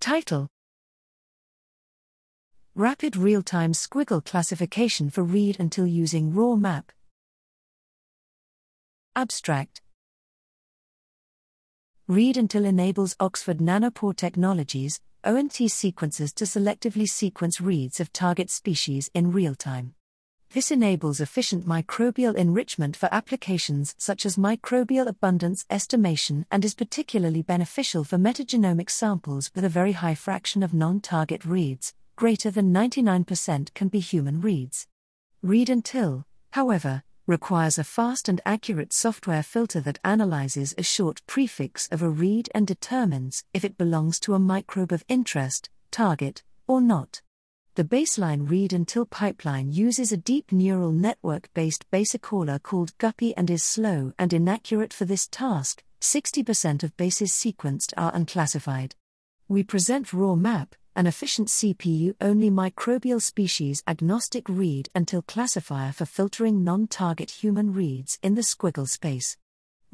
Title Rapid real time squiggle classification for read until using RawMap. Abstract Read until enables Oxford Nanopore Technologies, ONT sequences to selectively sequence reads of target species in real time. This enables efficient microbial enrichment for applications such as microbial abundance estimation and is particularly beneficial for metagenomic samples with a very high fraction of non target reads, greater than 99% can be human reads. Read until, however, requires a fast and accurate software filter that analyzes a short prefix of a read and determines if it belongs to a microbe of interest, target, or not. The baseline read until pipeline uses a deep neural network based basecaller called Guppy and is slow and inaccurate for this task. 60% of bases sequenced are unclassified. We present RawMap, an efficient CPU only microbial species agnostic read until classifier for filtering non target human reads in the squiggle space.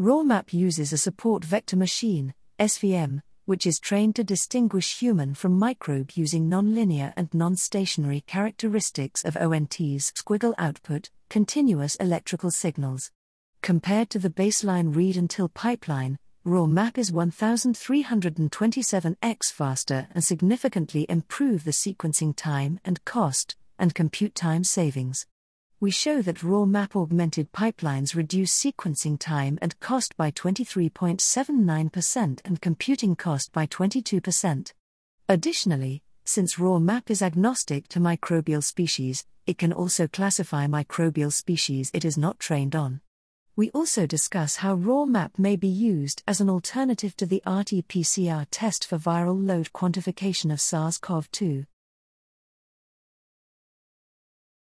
RawMap uses a support vector machine, SVM, which is trained to distinguish human from microbe using nonlinear and non stationary characteristics of ONT's squiggle output, continuous electrical signals. Compared to the baseline read until pipeline, RawMap is 1327x faster and significantly improve the sequencing time and cost and compute time savings we show that RawMap augmented pipelines reduce sequencing time and cost by 23.79% and computing cost by 22%. Additionally, since RawMap is agnostic to microbial species, it can also classify microbial species it is not trained on. We also discuss how raw map may be used as an alternative to the RT PCR test for viral load quantification of SARS CoV 2.